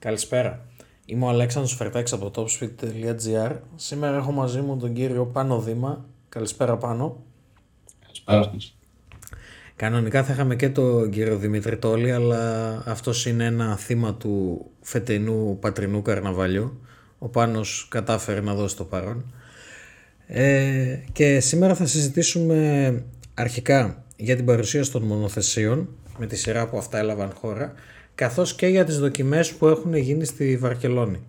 Καλησπέρα. Είμαι ο Αλέξανδρος Φερτάκης από topspeed.gr. Σήμερα έχω μαζί μου τον κύριο Πάνο Δήμα. Καλησπέρα Πάνο. Καλησπέρα σας. Κανονικά θα είχαμε και τον κύριο Δημήτρη Τόλη, αλλά αυτός είναι ένα θύμα του φετινού πατρινού καρναβαλιού. Ο Πάνος κατάφερε να δώσει το παρόν. Ε, και σήμερα θα συζητήσουμε αρχικά για την παρουσίαση των μονοθεσίων με τη σειρά που αυτά έλαβαν χώρα καθώς και για τις δοκιμές που έχουν γίνει στη Βαρκελόνη.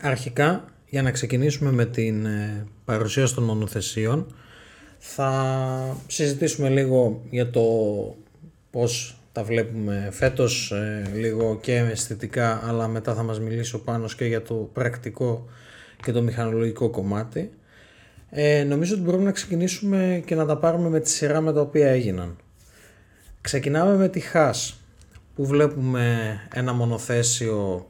Αρχικά, για να ξεκινήσουμε με την ε, παρουσίαση των μονοθεσίων, θα συζητήσουμε λίγο για το πώς τα βλέπουμε φέτος, ε, λίγο και αισθητικά, αλλά μετά θα μας μιλήσει ο Πάνος και για το πρακτικό και το μηχανολογικό κομμάτι. Ε, νομίζω ότι μπορούμε να ξεκινήσουμε και να τα πάρουμε με τη σειρά με τα οποία έγιναν. Ξεκινάμε με τη Haas που βλέπουμε ένα μονοθέσιο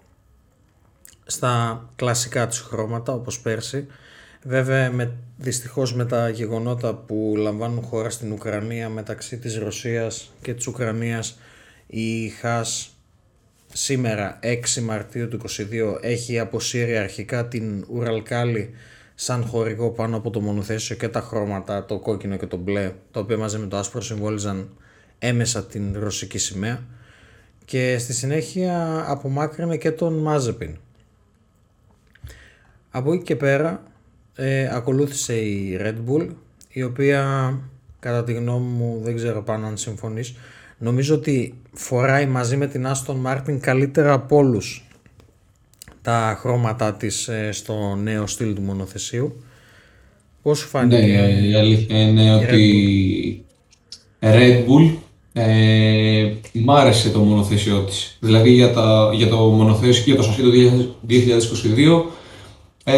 στα κλασικά τους χρώματα όπως πέρσι. Βέβαια με, δυστυχώς με τα γεγονότα που λαμβάνουν χώρα στην Ουκρανία μεταξύ της Ρωσίας και της Ουκρανίας η ΧΑΣ σήμερα 6 Μαρτίου του 2022 έχει αποσύρει αρχικά την Ουραλκάλη σαν χορηγό πάνω από το μονοθέσιο και τα χρώματα, το κόκκινο και το μπλε, τα οποία μαζί με το άσπρο συμβόλιζαν έμεσα την ρωσική σημαία και στη συνέχεια απομάκρυνε και τον Μάζεπιν. Από εκεί και πέρα ε, ακολούθησε η Red Bull η οποία κατά τη γνώμη μου δεν ξέρω πάνω αν συμφωνείς νομίζω ότι φοράει μαζί με την Aston Martin καλύτερα από όλους τα χρώματά της ε, στο νέο στυλ του μονοθεσίου. Πώς σου φάνηκε ναι, η αλήθεια είναι ότι η Red Bull ε, μ' άρεσε το μονοθέσιό της. Δηλαδή για, τα, για το μονοθέσιο και για το σασί το 2022 ε,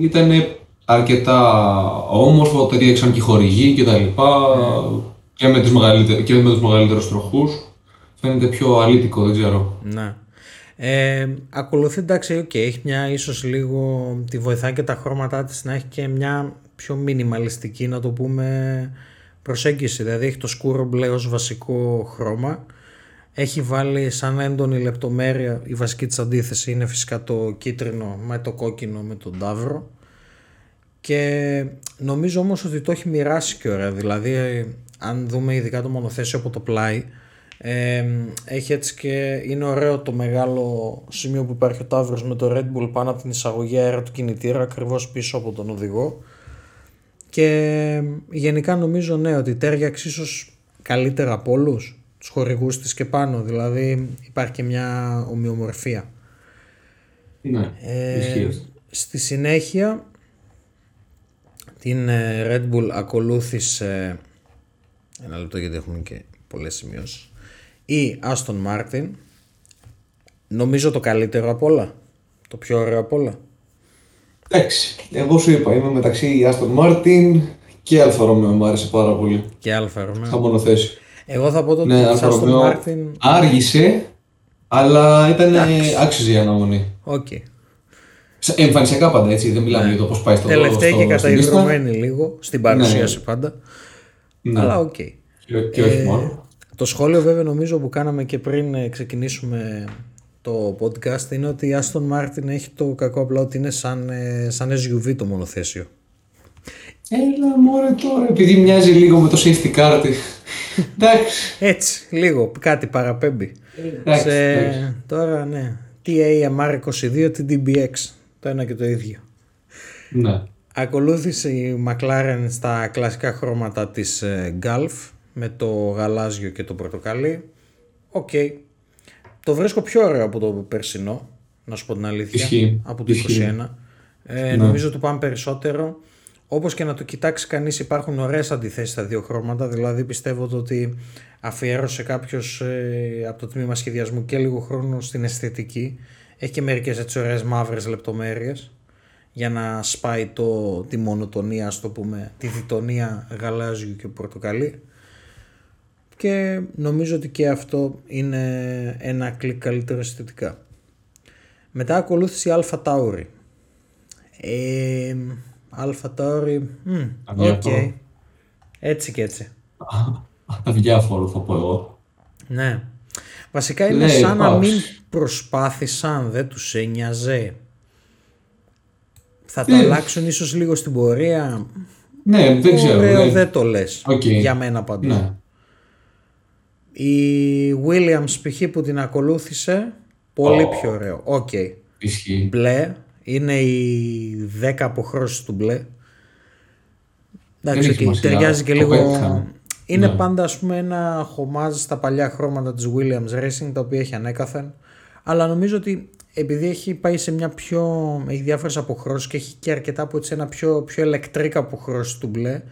ήταν αρκετά όμορφο, ταιριάξαν και οι χορηγοί και τα λοιπά και με, τους μεγαλύτερους, και με τους μεγαλύτερους τροχούς. Φαίνεται πιο αλήτικο, δεν ξέρω. Ναι. Ε, ακολουθεί εντάξει, okay, έχει μια ίσως λίγο, τη βοηθάει και τα χρώματά της να έχει και μια πιο μινιμαλιστική να το πούμε προσέγγιση, δηλαδή έχει το σκούρο μπλε ως βασικό χρώμα, έχει βάλει σαν έντονη λεπτομέρεια, η βασική της αντίθεση είναι φυσικά το κίτρινο με το κόκκινο με τον τάβρο και νομίζω όμως ότι το έχει μοιράσει και ωραία, δηλαδή αν δούμε ειδικά το μονοθέσιο από το πλάι, ε, έχει έτσι και είναι ωραίο το μεγάλο σημείο που υπάρχει ο Ταύρος με το Red Bull πάνω από την εισαγωγή αέρα του κινητήρα ακριβώς πίσω από τον οδηγό και γενικά νομίζω ναι ότι τέριαξε ίσως καλύτερα από όλους τους χορηγούς της και πάνω. Δηλαδή υπάρχει και μια ομοιομορφία. Ναι, ε, στη συνέχεια την ε, Red Bull ακολούθησε ένα λεπτό γιατί έχουμε και πολλές σημειώσεις η Aston Martin νομίζω το καλύτερο από όλα το πιο ωραίο από όλα Εντάξει, εγώ σου είπα, είμαι μεταξύ Aston Martin και Alfa Romeo, μου άρεσε πάρα πολύ. Και Alfa Romeo. Θα μονοθέσει. Εγώ θα πω το ναι, ότι Aston Martin... Άργησε, αλλά ήταν άξιζε η αναμονή. OK. Okay. Εμφανισιακά πάντα έτσι, δεν μιλάμε ναι. για το πώς πάει στο Τελευταία και καταϊδρωμένη λίγο στην παρουσίαση ναι. πάντα. Ναι. Αλλά OK. Okay. Και, και όχι ε, μόνο. Το σχόλιο βέβαια νομίζω που κάναμε και πριν ε, ξεκινήσουμε το podcast είναι ότι η Aston Martin έχει το κακό απλά ότι είναι σαν, ε, σαν SUV το μονοθέσιο. Έλα μωρέ τώρα, επειδή μοιάζει λίγο με το safety car Εντάξει. Έτσι, λίγο, κάτι παραπέμπει. Εντάξει, Τώρα, ναι. TA MR22, TDBX. Το ένα και το ίδιο. Ναι. Ακολούθησε η McLaren στα κλασικά χρώματα της ε, Gulf με το γαλάζιο και το πορτοκαλί. OK, okay. Το βρίσκω πιο ωραίο από το περσινό, να σου πω την αλήθεια. Ισχύει. Από το 2021. Ε, ναι. Νομίζω ότι πάμε περισσότερο. Όπως και να το κοιτάξει κανείς υπάρχουν ωραίες αντιθέσεις στα δύο χρώματα, δηλαδή πιστεύω ότι αφιέρωσε κάποιος ε, από το τμήμα σχεδιασμού και λίγο χρόνο στην αισθητική. Έχει και μερικές έτσι ωραίες μαύρες λεπτομέρειες για να σπάει το, τη μονοτονία, ας το πούμε, τη διτονία γαλάζιου και πορτοκαλί και νομίζω ότι και αυτό είναι ένα κλικ καλύτερο αισθητικά. Μετά ακολούθησε η Alpha Tauri. Ε, Alpha Tauri, OK, okay. έτσι και έτσι. Αδιάφορο θα πω εγώ. Ναι. Βασικά είναι σαν να μην προσπάθησαν, δεν τους ένοιαζε. Θα το αλλάξουν ίσως λίγο στην πορεία. Ναι, δεν ξέρω. Ωραίο δεν- δεν το λες. Οκ. Για μένα παντού. Ναι. Η Williams π.χ. που την ακολούθησε, πολύ Ω. πιο ωραίο. Οκ. Ισχύει. Μπλε, είναι η 10 αποχρώσεις του μπλε. Εντάξει, έχει οκ, σημασία. ταιριάζει και Το λίγο... πέτυχαν. Είναι Ναι. πάντα ας πούμε ένα χωμάζ στα παλιά χρώματα της Williams Racing τα οποία έχει ανέκαθεν αλλά νομίζω ότι επειδή έχει πάει σε μια πιο έχει διάφορες αποχρώσεις και έχει και αρκετά από έτσι ένα πιο, πιο ηλεκτρικά αποχρώσεις του μπλε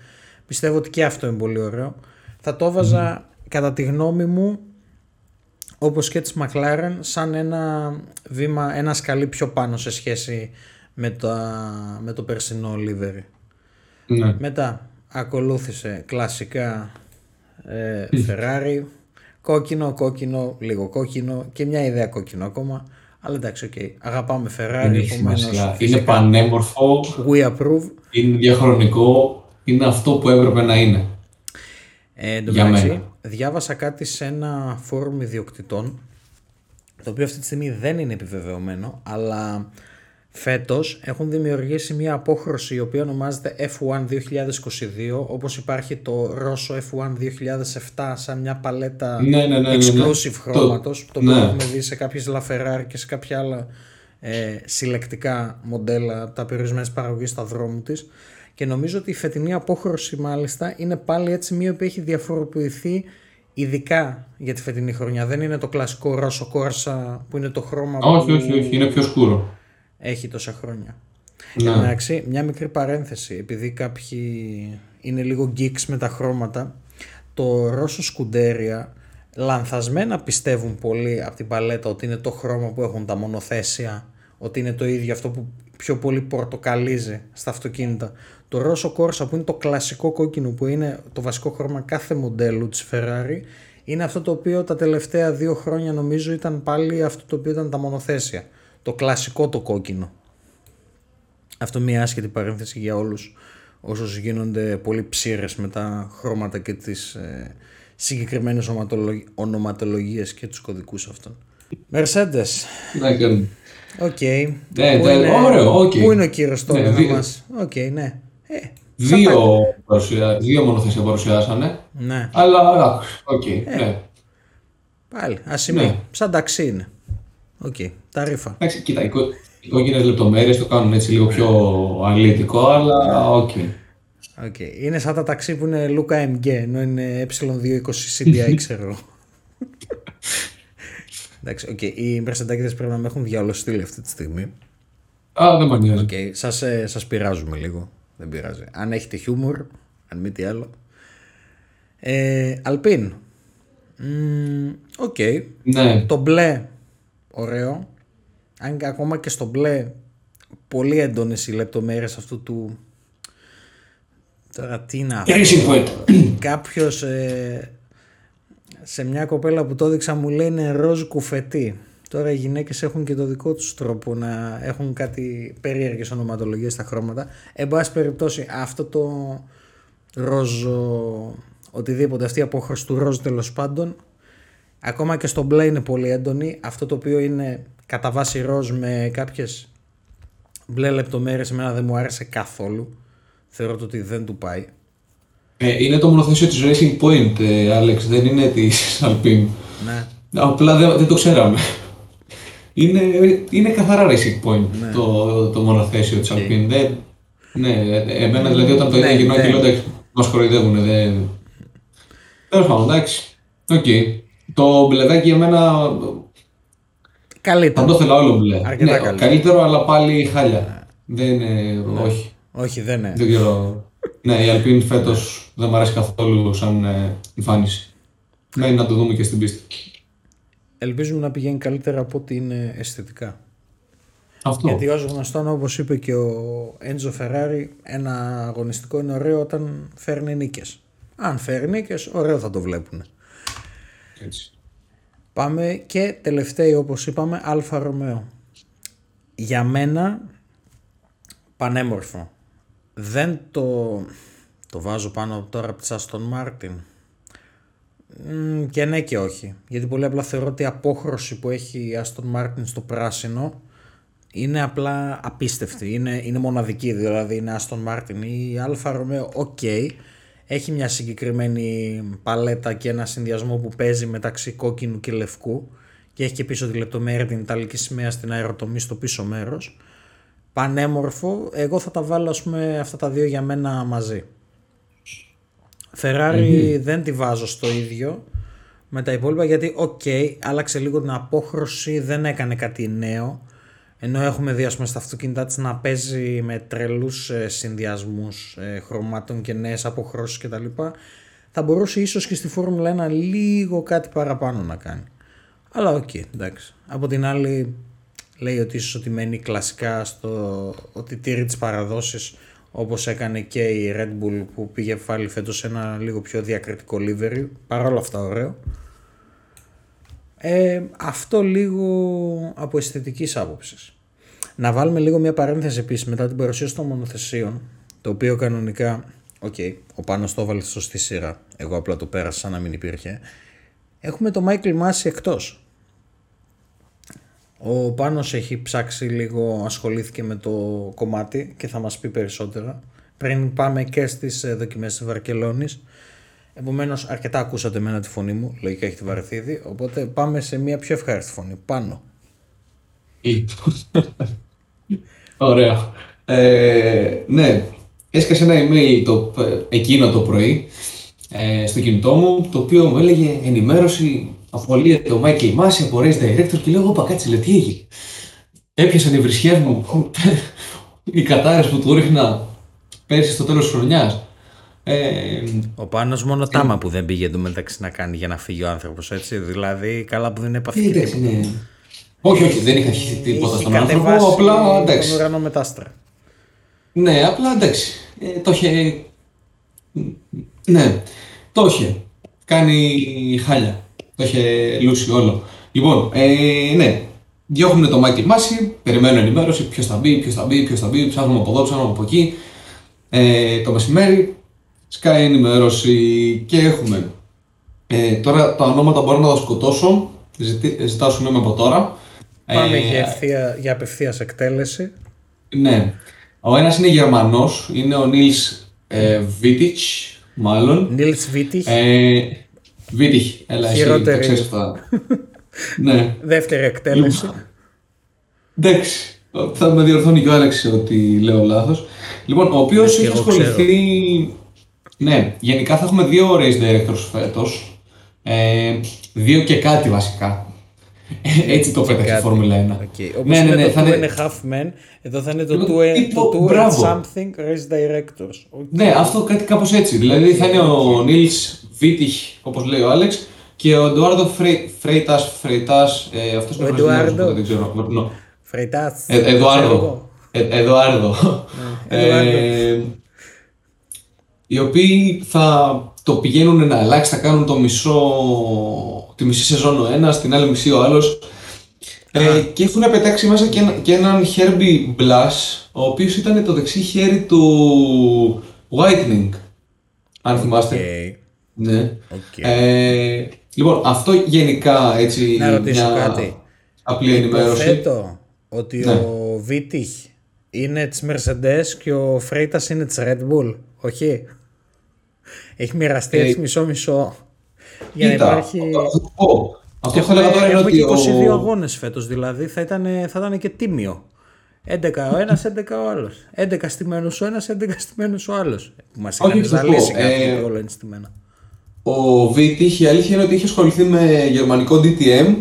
πιστεύω ότι και αυτό είναι πολύ ωραίο θα το έβαζα κατά τη γνώμη μου όπως και της McLaren σαν ένα βήμα, ένα σκαλί πιο πάνω σε σχέση με, τα, με το περσινό livery. Ναι. Μετά ακολούθησε κλασικά ε, Ferrari, κόκκινο, κόκκινο, λίγο κόκκινο και μια ιδέα κόκκινο ακόμα. Αλλά εντάξει, οκ. Αγαπάμε Ferrari, Δεν έχει επομένως σημασία. Είναι φυσικά πανέμορφο, we approve. είναι διαχρονικό, είναι αυτό που έπρεπε να είναι. Ε, εν τω Για μεταξύ, μένα. διάβασα κάτι σε ένα φόρουμ ιδιοκτητών, το οποίο αυτή τη στιγμή δεν είναι επιβεβαιωμένο, αλλά φέτος έχουν δημιουργήσει μια απόχρωση η οποία ονομάζεται F1 2022, όπως υπάρχει το Rosso F1 2007 σαν μια παλέτα Ναι, ναι, ναι, ναι, ναι. exclusive Το- χρώματος, το, οποίο ναι. έχουμε δει σε κάποιες LaFerrari και σε κάποια άλλα ε, συλλεκτικά μοντέλα από τα περιορισμένες παραγωγής στα δρόμου της και νομίζω ότι η φετινή απόχρωση μάλιστα είναι πάλι έτσι μία που έχει διαφοροποιηθεί ειδικά για τη φετινή χρονιά. Δεν είναι το κλασικό ρώσο κόρσα που είναι το χρώμα Όχι, που όχι, όχι, είναι πιο σκούρο. έχει τόσα χρόνια. Ναι. Εντάξει, μια μικρή παρένθεση, επειδή κάποιοι είναι λίγο geeks με τα χρώματα, το ρώσο σκουντέρια λανθασμένα πιστεύουν πολύ από την παλέτα ότι είναι το χρώμα που έχουν τα μονοθέσια, ότι είναι το ίδιο αυτό που πιο πολύ πορτοκαλίζει στα αυτοκίνητα. Το ρώσο κόρσα που είναι το κλασικό κόκκινο που είναι το βασικό χρώμα κάθε μοντέλου της Ferrari είναι αυτό το οποίο τα τελευταία δύο χρόνια νομίζω ήταν πάλι αυτό το οποίο ήταν τα μονοθέσια. Το κλασικό το κόκκινο. Αυτό μια άσχετη παρένθεση για όλους όσους γίνονται πολύ ψήρες με τα χρώματα και τις ε, συγκεκριμένες ονοματολογ- ονοματολογίες και τους κωδικούς αυτών. Mercedes. Ναι, και- Οκ. Ναι, Πού ναι, είναι- ωραίο, οκ. Πού είναι ο κύριος τώρα Ναι, να δύο- μας... Οκ, ναι. Ε, Δύο, παρουσια... δύο μονοθέσια παρουσιάσανε, ναι. αλλά εντάξει, οκ, ναι. Πάλι, ασημή. Ναι. Σαν ταξί είναι. Οκ, τα ρήφα. Εντάξει, κοίτα, οι, κο... οι κόκκινες λεπτομέρειες το κάνουν έτσι λίγο πιο αλήτικο, αλλά οκ. Οκ. Είναι σαν τα ταξί που είναι look AMG, ενώ είναι E220 CDI, ξέρω εγώ. Εντάξει, οκ. Οι Mercedes πρέπει να με έχουν διαολοστείλει αυτή τη στιγμή. Α, δεν με νοιάζει. Οκ, σας, ε, σας πειράζουμε λίγο. Δεν πειράζει. Αν έχετε χιούμορ, αν μη τι άλλο. Ε, Alpine. Μμμ, Οκ. Ναι, Το μπλε, ωραίο. Αν και ακόμα και στο μπλε, πολύ έντονες οι λεπτομέρειες αυτού του... Τώρα τι είναι αυτό. Racing Point. Κάποιος ε, σε μια κοπέλα που το έδειξα μου λέει είναι ροζ κουφετή. Τώρα οι γυναίκες έχουν και το δικό τους τρόπο να έχουν κάτι περίεργες ονοματολογίες στα χρώματα. Εν πάση περιπτώσει αυτό το ροζ οτιδήποτε αυτή η απόχρωση του ροζ τέλος πάντων ακόμα και στο μπλε είναι πολύ έντονη. Αυτό το οποίο είναι κατά βάση ροζ με κάποιες μπλε λεπτομέρειες εμένα δεν μου άρεσε καθόλου. Θεωρώ το ότι δεν του πάει. Ε, είναι το μονοθέσιο της Racing Point, ε, Alex, δεν είναι της Alpine. Ναι. Απλά δεν, δεν το ξέραμε. Είναι, είναι καθαρά Racing Point Ναι. το, το μονοθέσιο της Alpine. Δεν, ναι, ε, εμένα δηλαδή όταν το Ναι, είδα γυρνάω ναι. και λέω εντάξει, μας κοροϊδεύουνε. Δεν... Τέλος πάντων, εντάξει. Οκ. Το μπλεδάκι εμένα θα Καλύτερο. το ήθελα όλο μπλε. Αρκετά ναι, καλύτερο. καλύτερο, αλλά πάλι χάλια. Δεν είναι, όχι. Όχι, δεν είναι. Δεν ξέρω. ναι, η Alpine φέτος δεν μου αρέσει καθόλου σαν ε, εμφάνιση. Μένει να το δούμε και στην πίστη. Ελπίζουμε να πηγαίνει καλύτερα από ό,τι είναι αισθητικά. Αυτό. Γιατί ω γνωστόν, όπως είπε και ο Έντζο Φεράρι, ένα αγωνιστικό είναι ωραίο όταν φέρνει νίκες. Αν φέρει νίκες, ωραίο θα το βλέπουν. Έτσι. Πάμε και τελευταίοι, όπως είπαμε, Alfa Romeo. Για μένα, πανέμορφο. Δεν το, το βάζω πάνω τώρα από τη Aston Martin. Και ναι και όχι. Γιατί πολύ απλά θεωρώ ότι η απόχρωση που έχει η Aston Martin στο πράσινο είναι απλά απίστευτη. Είναι, είναι μοναδική. Δηλαδή είναι Aston Martin ή Alfa Romeo, ok. Έχει μια συγκεκριμένη παλέτα και ένα συνδυασμό που παίζει μεταξύ κόκκινου και λευκού και έχει και πίσω τη λεπτομέρεια την Ιταλική σημαία στην αεροτομή στο πίσω μέρος. Πανέμορφο. Εγώ θα τα βάλω ας πούμε αυτά τα δύο για μένα μαζί. Ferrari δεν τη βάζω στο ίδιο με τα υπόλοιπα γιατί ok, okay, άλλαξε λίγο την απόχρωση, δεν έκανε κάτι νέο. Ενώ έχουμε δει ας πούμε, στα αυτοκίνητά της να παίζει με τρελούς ε, συνδυασμούς ε, χρωμάτων και νέες αποχρώσεις κτλ. Θα μπορούσε ίσως και στη Φόρμουλα 1 λίγο κάτι παραπάνω να κάνει. Αλλά ok, okay, εντάξει. Από την άλλη λέει ότι ίσως ότι μένει κλασικά στο ότι τηρεί τις παραδόσεις όπως έκανε και η Red Bull που πήγε πάλι φέτος ένα λίγο πιο διακριτικό livery, παρόλα αυτά ωραίο. Ε, αυτό λίγο από αισθητικής άποψης. Να βάλουμε λίγο μια παρένθεση επίσης μετά την παρουσίαση των μονοθεσίων, το οποίο κανονικά, ok, okay, ο Πάνος το έβαλε σωστή σειρά, εγώ απλά το πέρασα σαν να μην υπήρχε. Έχουμε το Michael Masi εκτός. Ο Πάνος έχει ψάξει λίγο, ασχολήθηκε με το κομμάτι και θα μας πει περισσότερα. Πριν πάμε και στις ε, δοκιμές της Βαρκελόνης. Επομένως αρκετά ακούσατε εμένα τη φωνή μου, λογικά έχετε βαρεθεί ήδη, οπότε πάμε σε μια πιο ευχάριστη φωνή. Πάνο. Ωραία. Ε, ναι, έσκασε ένα email το, εκείνο το πρωί ε, στο κινητό μου, το οποίο μου έλεγε ενημέρωση απολύεται ο Μάικλ Μάση από Race Director και λέω: Όπα, κάτσε, λέει, τι έγινε; Έπιασαν οι βρισχέ μου, οι κατάρε που του ρίχνα πέρσι στο τέλος της χρονιάς. Ε, ο Πάνος μόνο τάμα που δεν πήγε μεταξύ να κάνει για να φύγει ο άνθρωπος, έτσι. Δηλαδή, καλά που δεν έπαθε και τίποτα. Ναι. Όχι, όχι, δεν είχα χυθεί τίποτα στον άνθρωπο. Απλά εντάξει. Τον ουρανό μετάστρα. Ναι, απλά εντάξει. Ε, το είχε. Ναι, το είχε. Κάνει χάλια. Το είχε λούσει όλο. Λοιπόν, ε, ναι, διώχνουν το Μάικλ Μάση, περιμένουν ενημέρωση, ποιος θα μπει, ποιος θα μπει, ποιος θα μπει, ψάχνουμε από εδώ, ψάχνουμε από εκεί. Ε, το μεσημέρι, σκάει ενημέρωση και έχουμε. Ε, τώρα τα ονόματα μπορώ να τα σκοτώσω, Ζητή, ζητάω συγγνώμη από τώρα. Πάμε ε, για, ευθεία, για απευθείας εκτέλεση. Ναι. Ο ένας είναι Γερμανός, είναι ο Νίλς ε, Βίτιτς, μάλλον. Νίλς Βίτιτς. Ε, Βίτιχ, έλα εσύ, το ξέρεις αυτά. ναι. Δεύτερη εκτέλεση. Εντάξει, θα με διορθώνει και ο Άλεξ ότι λέω λάθος. Λοιπόν, ο οποίος έχει ασχοληθεί... Ναι, γενικά θα έχουμε δύο race directors φέτος. Ε, δύο και κάτι βασικά. Έτσι το πέταξε η Φόρμουλα 1. Okay. Όπως ναι, ναι, ναι, το θα είναι... half men, εδώ θα είναι το two, το two and something race directors. Okay. Ναι, αυτό κάτι κάπως έτσι. Δηλαδή θα είναι ο Νίλς Βίτιχ, όπως λέει ο Άλεξ, και ο Εντουάρντο Φρέιτα. Φρέιτα, ε, αυτός είναι ο Εντουάρντο. Δεν ξέρω. Φρέιτας. Ε, Εδουάρδο. Ε, Εδουάρδο. Ναι, ε, οι οποίοι θα το πηγαίνουν να αλλάξει, θα κάνουν το μισό, τη μισή σεζόν ο ένας, την άλλη μισή ο άλλος. Ε, και έχουν πετάξει μέσα και, ένα, και έναν Herbie Blas, ο οποίος ήταν το δεξί χέρι του Whitening. Αν θυμάστε. Okay. Ναι. Okay. Ε, λοιπόν, αυτό γενικά έτσι. Να ρωτήσω μια κάτι. Απλή ενημέρωση. Υποθέτω ότι ναι. ο Βίτιχ είναι της Mercedes και ο Φρέιτα είναι της Red Bull. Όχι; Έχει μοιραστεί έτσι μισό-μισό. Για να υπάρχει. Αυτό που έλεγα τώρα είναι ότι. Έχουμε και 22 αγώνες φέτος, δηλαδή θα ήταν, θα ήταν και τίμιο. 11 ο ένας, 11 ο άλλος. 11 στημένου ο ένας, 11 στημένου ο άλλος. Μας είχαν ζαλίσει κάποιοι ε, όλα είναι στημένα. Ο Βίτιχ η αλήθεια είναι ότι είχε ασχοληθεί με γερμανικό DTM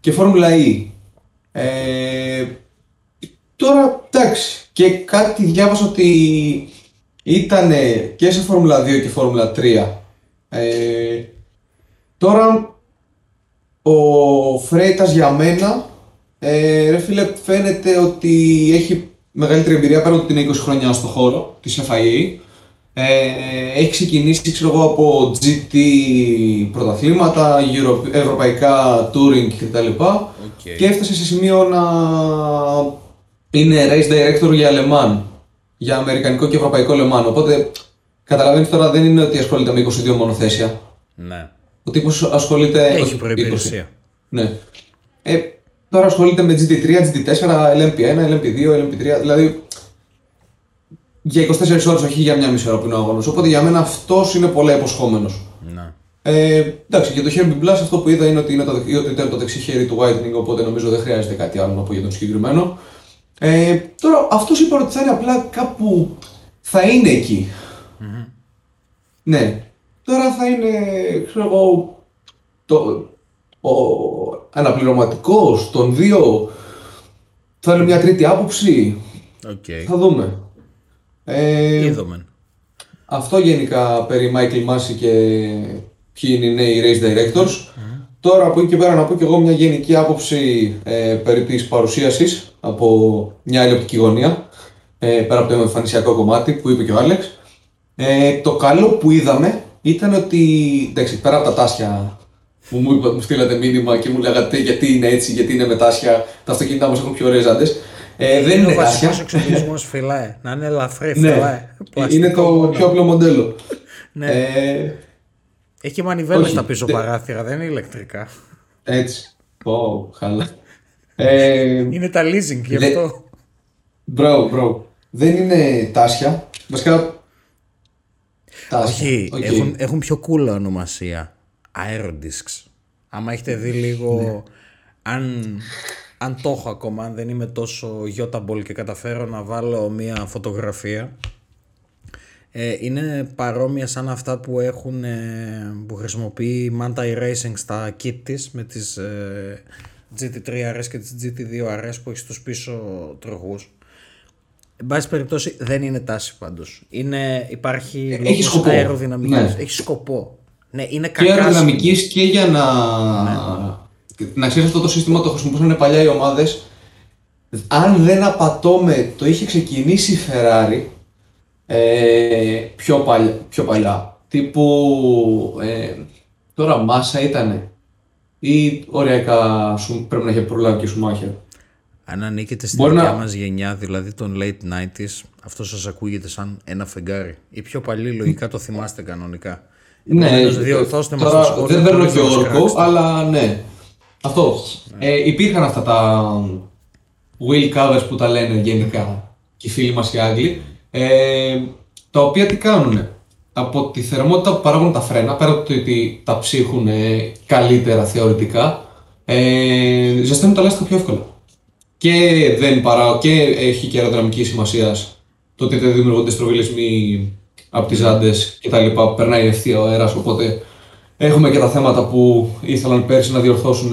και Φόρμουλα E. Ε, τώρα εντάξει, και κάτι διάβασα ότι ήταν και σε Φόρμουλα 2 και Φόρμουλα 3. Ε, τώρα ο Φρέιτας για μένα, ε, ρε φίλε, φαίνεται ότι έχει μεγαλύτερη εμπειρία πέρα ότι είναι 20 χρόνια στο χώρο της FIA. Ε, έχει ξεκινήσει ξέρω εγώ, από GT πρωταθλήματα, ευρωπαϊκά touring κτλ. Okay. Και έφτασε σε σημείο να είναι race director για Le για αμερικανικό και ευρωπαϊκό Le Οπότε καταλαβαίνεις τώρα δεν είναι ότι ασχολείται με 22 μονοθέσια. Ναι. Ο τύπος ασχολείται... Έχει όχι, προϋπηρεσία. 20. Ναι. Ε, τώρα ασχολείται με GT3, GT4, LMP1, LMP2, LMP3, δηλαδή για 24 ώρες, όχι για μια μισή ώρα που είναι ο αγώνας. Οπότε για μένα αυτός είναι πολλά υποσχόμενος. Ναι. Ε, εντάξει, για το Herbie Blast αυτό που είδα είναι ότι, είναι το, ότι ήταν το δεξί χέρι του Whitening, οπότε νομίζω δεν χρειάζεται κάτι άλλο να πω για τον συγκεκριμένο. Ε, τώρα, αυτός είπα ότι θα είναι απλά κάπου. θα είναι Ναι. Τώρα θα είναι, ξέρω εγώ, το, ο αναπληρωματικός των δύο. Θα είναι μια τρίτη άποψη. Okay. Θα δούμε. Ε, Είδομεν. Αυτό γενικά περί Michael Massey και ποιοι είναι οι νέοι race directors. Τώρα από εκεί και πέρα να πω και εγώ μια γενική άποψη ε, περί της παρουσίασης από μια άλλη οπτική γωνία, ε, πέρα από το εμφανισιακό κομμάτι που είπε και ο Άλεξ. Ε, το καλό που είδαμε ήταν ότι, εντάξει, πέρα από τα τάσια που μου, είπα, μου στείλατε μήνυμα και μου λέγατε γιατί είναι έτσι, γιατί είναι με τάσια, τα αυτοκίνητά μας έχουν πιο ωραίες ζάντες. Ε, δεν είναι, είναι τάσια. Ο εξοπλισμός φυλάει, να είναι ελαφρύ ναι, φυλάει. είναι το πιο απλό μοντέλο. ναι. Ε, έχει μανιβέλα στα πίσω δε... παράθυρα, δεν είναι ηλεκτρικά. Έτσι. Πω, χαλά. Ε, είναι τα leasing γι' αυτό. Bro, bro. Δεν είναι τάσια. Βασικά. Τάσια. Όχι, okay. έχουν, έχουν πιο cool ονομασία. Aerodiscs. Άμα έχετε δει λίγο. Ναι. Αν, αν το έχω ακόμα, αν δεν είμαι τόσο γιώταμπολ και καταφέρω να βάλω μία φωτογραφία ε, είναι παρόμοια σαν αυτά που, έχουν, ε, που χρησιμοποιεί η Manta Racing στα kit της με τις ε, GT3RS και τις GT2RS που έχει στους πίσω τροχούς. Εν πάση περιπτώσει δεν είναι τάση πάντως. Είναι, υπάρχει ε, έχει σκοπό. αεροδυναμικής. Ναι. Έχει σκοπό. Ναι, είναι και αεροδυναμικής και για να... Ναι. Να ξέρεις αυτό το σύστημα το χρησιμοποιούσαν παλιά οι ομάδες. Αν δεν απατώμε, το είχε ξεκινήσει η Ferrari ε, πιο, παλιά, πιο παλιά. Τύπου ε, τώρα μάσα ήτανε ή οριακά σου, πρέπει να έχει προλάβει και Σουμάχερ. Αν ανήκετε στην δικιά να... μας γενιά, δηλαδή των late 90s, αυτό σας ακούγεται σαν ένα φεγγάρι. Οι πιο παλιοί λογικά το θυμάστε κανονικά. Ναι, διορθώστε τώρα μας δεν παίρνω και όρκο, αλλά ναι. Αυτό. Ναι. Ε, υπήρχαν αυτά τα wheel covers που τα λένε γενικά και οι φίλοι μας οι Άγγλοι ε, τα οποία τι κάνουν. Από τη θερμότητα που παράγουν τα φρένα, πέρα από το ότι τα ψύχουν ε, καλύτερα θεωρητικά, ε, ζεσταίνουν τα λάστιχα πιο εύκολα. Και, δεν παρά, και έχει και αεροδυναμική σημασίας το ότι δεν δημιουργούνται στροβιλισμοί από τις ζάντε κτλ. Περνάει ευθεία ο αέρας. Οπότε έχουμε και τα θέματα που ήθελαν πέρσι να διορθώσουν,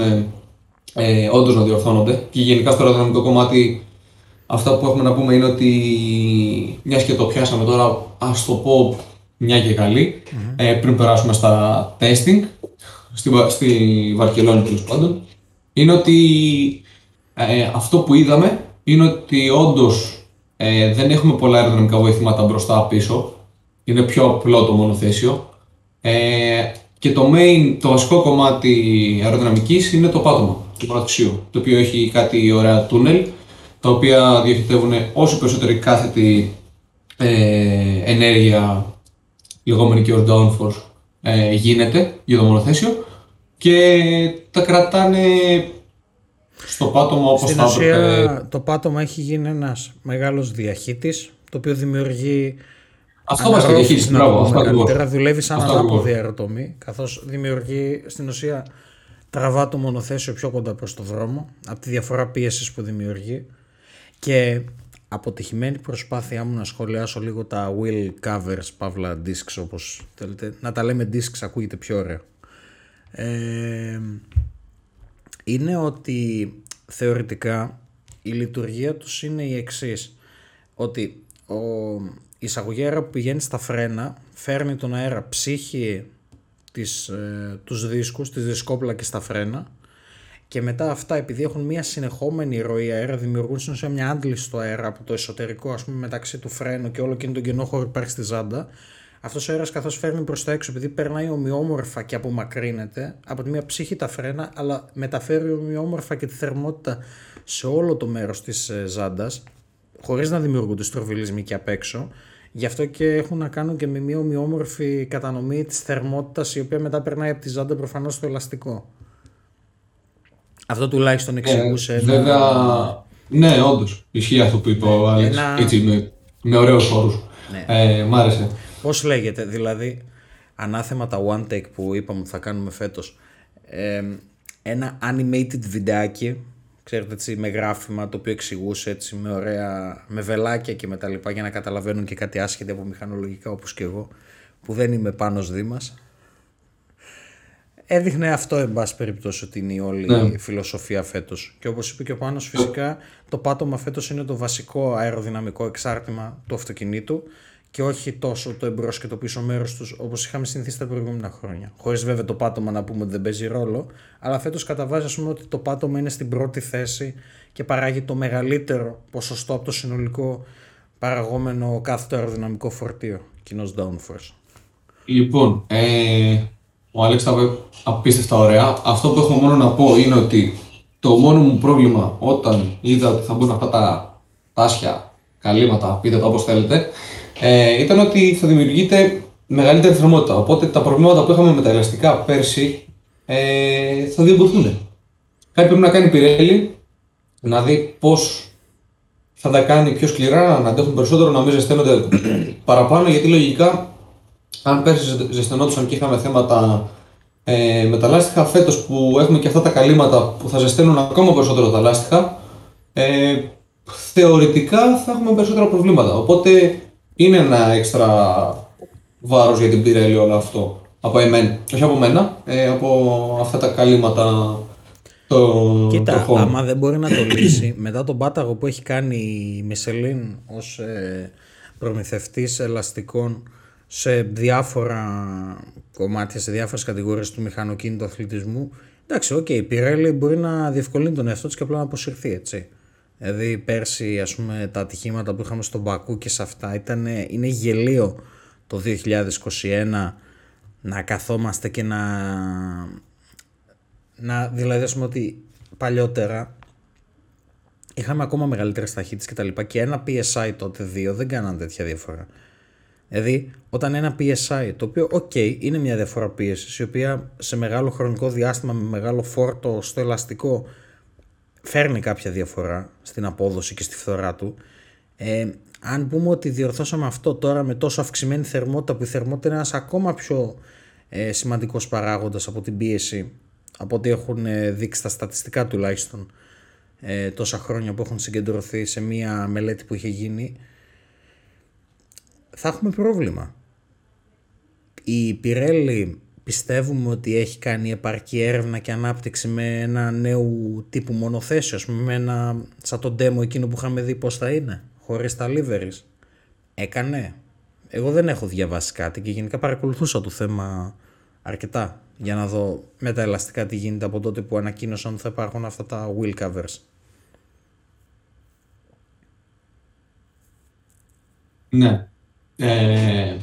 ε, όντως να διορθώνονται. Και γενικά στο αεροδυναμικό κομμάτι Αυτά που έχουμε να πούμε είναι ότι μιας και το πιάσαμε τώρα, ας το πω μια και καλη ε, πριν περάσουμε στα testing, στη, στη Βαρκελόνη τέλος πάντων, είναι ότι ε, αυτό που είδαμε είναι ότι όντως ε, δεν έχουμε πολλά αεροδυναμικά βοηθήματα μπροστά πίσω. Είναι πιο απλό το μονοθέσιο. Ε, και το main, το βασικό κομμάτι αεροδυναμικής είναι το πάτωμα του μονοθεσίου, το οποίο έχει κάτι ωραία τούνελ τα οποία διοχετεύουν όσο περισσότερη κάθετη ε, ενέργεια, λεγόμενη και downforce, ε, γίνεται για το μονοθέσιο και τα κρατάνε στο πάτωμα όπως Στην θα ουσία, το πάτωμα έχει γίνει ένας μεγάλος διαχύτης, το οποίο δημιουργεί αυτό μας και διαχείριση, μπράβο, αυτό καλύτερα. Δουλεύει σαν ανάποδη αεροτομή, καθώς δημιουργεί στην ουσία τραβά το μονοθέσιο πιο κοντά προς το δρόμο, από τη διαφορά πίεσης που δημιουργεί και αποτυχημένη προσπάθειά μου να σχολιάσω λίγο τα wheel covers, παύλα discs όπως θέλετε. Να τα λέμε discs ακούγεται πιο ωραίο. Ε, είναι ότι θεωρητικά η λειτουργία τους είναι η εξής. Ότι ο, η εισαγωγή αέρα που πηγαίνει στα φρένα φέρνει τον αέρα ψύχει τις, ε, τους δίσκους, τις δισκόπλακες στα φρένα και μετά αυτά, επειδή έχουν μια συνεχόμενη ροή αέρα, δημιουργούν στην ουσία μια άντληση στο αέρα από το εσωτερικό, ας πούμε, μεταξύ του φρένου και όλο και τον κενό χώρο που υπάρχει στη ζάντα. Αυτός ο αέρας καθώς φέρνει προς τα έξω, επειδή περνάει ομοιόμορφα και απομακρύνεται, από τη μία ψύχη τα φρένα, αλλά μεταφέρει ομοιόμορφα και τη θερμότητα σε όλο το μέρος της ε, ζάντας, χωρίς να δημιουργούνται στροβιλισμοί και απ' έξω. Γι' αυτό και έχουν να κάνουν και με μια ομοιόμορφη κατανομή της θερμότητας η οποία μετά περνάει από τη ζάντα προφανώς στο ελαστικό. Αυτό τουλάχιστον Ε, εξηγούσε. ένα- βέβαια, ναι, όντως. Ισχύει αυτό που είπε ο Άλεξ. ένα- Έτσι, με, με ωραίους όρους. Ναι. Ε, μ' άρεσε. Πώς λέγεται, δηλαδή, ανάθεμα τα one take που είπαμε ότι θα κάνουμε φέτος. Ε, ένα animated βιντεάκι, ξέρετε έτσι, με γράφημα το οποίο εξηγούσε έτσι με ωραία, με βελάκια και με τα λοιπά για να καταλαβαίνουν και κάτι άσχετο από μηχανολογικά όπως και εγώ, που δεν είμαι πάνω Δήμας. Έδειχνε αυτό, εν πάση περιπτώσει, ότι είναι η όλη Ναι. φιλοσοφία φέτος. Και όπως είπε και ο Πάνος, φυσικά το πάτωμα φέτος είναι το βασικό αεροδυναμικό εξάρτημα του αυτοκινήτου και όχι τόσο το εμπρός και το πίσω μέρος τους όπως είχαμε συνηθίσει τα προηγούμενα χρόνια. Χωρίς βέβαια το πάτωμα να πούμε ότι δεν παίζει ρόλο, αλλά φέτος κατά βάση ας πούμε ότι το πάτωμα είναι στην πρώτη θέση και παράγει το μεγαλύτερο ποσοστό από το συνολικό παραγόμενο κάθετο αεροδυναμικό φορτίο, κοινός downforce. Λοιπόν, ε, ο Άλεξ τα είπε απίστευτα ωραία. Αυτό που έχω μόνο να πω είναι ότι το μόνο μου πρόβλημα όταν είδα ότι θα μπουν αυτά τα τάσια, καλύματα, πείτε τα όπως θέλετε, ε, ήταν ότι θα δημιουργείται μεγαλύτερη θερμότητα. Οπότε τα προβλήματα που είχαμε με τα ελαστικά πέρσι ε, θα διωγγωθούν. Κάτι πρέπει να κάνει η Πιρέλη, να δει πώς θα τα κάνει πιο σκληρά, να αντέχουν περισσότερο, να μην ζεσταίνονται παραπάνω, γιατί λογικά αν πέρσι ζε- ζεσθενόντουσαν και είχαμε θέματα ε, με τα λάστιχα, φέτος που έχουμε και αυτά τα καλύματα που θα ζεσταίνουν ακόμα περισσότερο τα λάστιχα, ε, θεωρητικά θα έχουμε περισσότερα προβλήματα. Οπότε είναι ένα έξτρα βάρος για την Pirelli όλο αυτό. Από εμένα, όχι από μένα, ε, από αυτά τα καλύματα των Κοίτα, τροχών. άμα δεν μπορεί να το λύσει, μετά τον πάταγο που έχει κάνει η Μισελίν ως ε, προμηθευτής ελαστικών σε διάφορα κομμάτια, σε διάφορες κατηγορίες του μηχανοκίνητου αθλητισμού, εντάξει, οκ, η Pirelli μπορεί να διευκολύνει τον εαυτό της και απλά να αποσυρθεί, έτσι. Δηλαδή πέρσι ας πούμε τα ατυχήματα που είχαμε στο Μπακού και σε αυτά ήταν, είναι γελοίο το 2021 να καθόμαστε και να να, δηλαδή, ας πούμε ότι παλιότερα είχαμε ακόμα μεγαλύτερες ταχύτητες και τα λοιπά και ένα PSI τότε δύο δεν κάναν τέτοια διαφορά. Δηλαδή, όταν ένα PSI, το οποίο, οκ, είναι μια διαφορά πίεσης, η οποία σε μεγάλο χρονικό διάστημα με μεγάλο φόρτο στο ελαστικό φέρνει κάποια διαφορά στην απόδοση και στη φθορά του. Ε, αν πούμε ότι διορθώσαμε αυτό τώρα με τόσο αυξημένη θερμότητα, που η θερμότητα είναι ένας ακόμα πιο ε, σημαντικός παράγοντας από την πίεση, από ό,τι έχουν ε, δείξει τα στατιστικά τουλάχιστον ε, τόσα χρόνια που έχουν συγκεντρωθεί σε μία μελέτη που είχε γίνει, θα έχουμε πρόβλημα. Η Pirelli πιστεύουμε ότι έχει κάνει επαρκή έρευνα και ανάπτυξη με ένα νέου τύπου μονοθέσιο, ας πούμε, με ένα, σαν το demo εκείνο που είχαμε δει πώς θα είναι, χωρίς τα liveries. Έκανε. Εγώ δεν έχω διαβάσει κάτι και γενικά παρακολουθούσα το θέμα αρκετά για να δω με τα ελαστικά τι γίνεται από τότε που ανακοίνωσαν ότι θα υπάρχουν αυτά τα wheel covers. Ναι. Ε,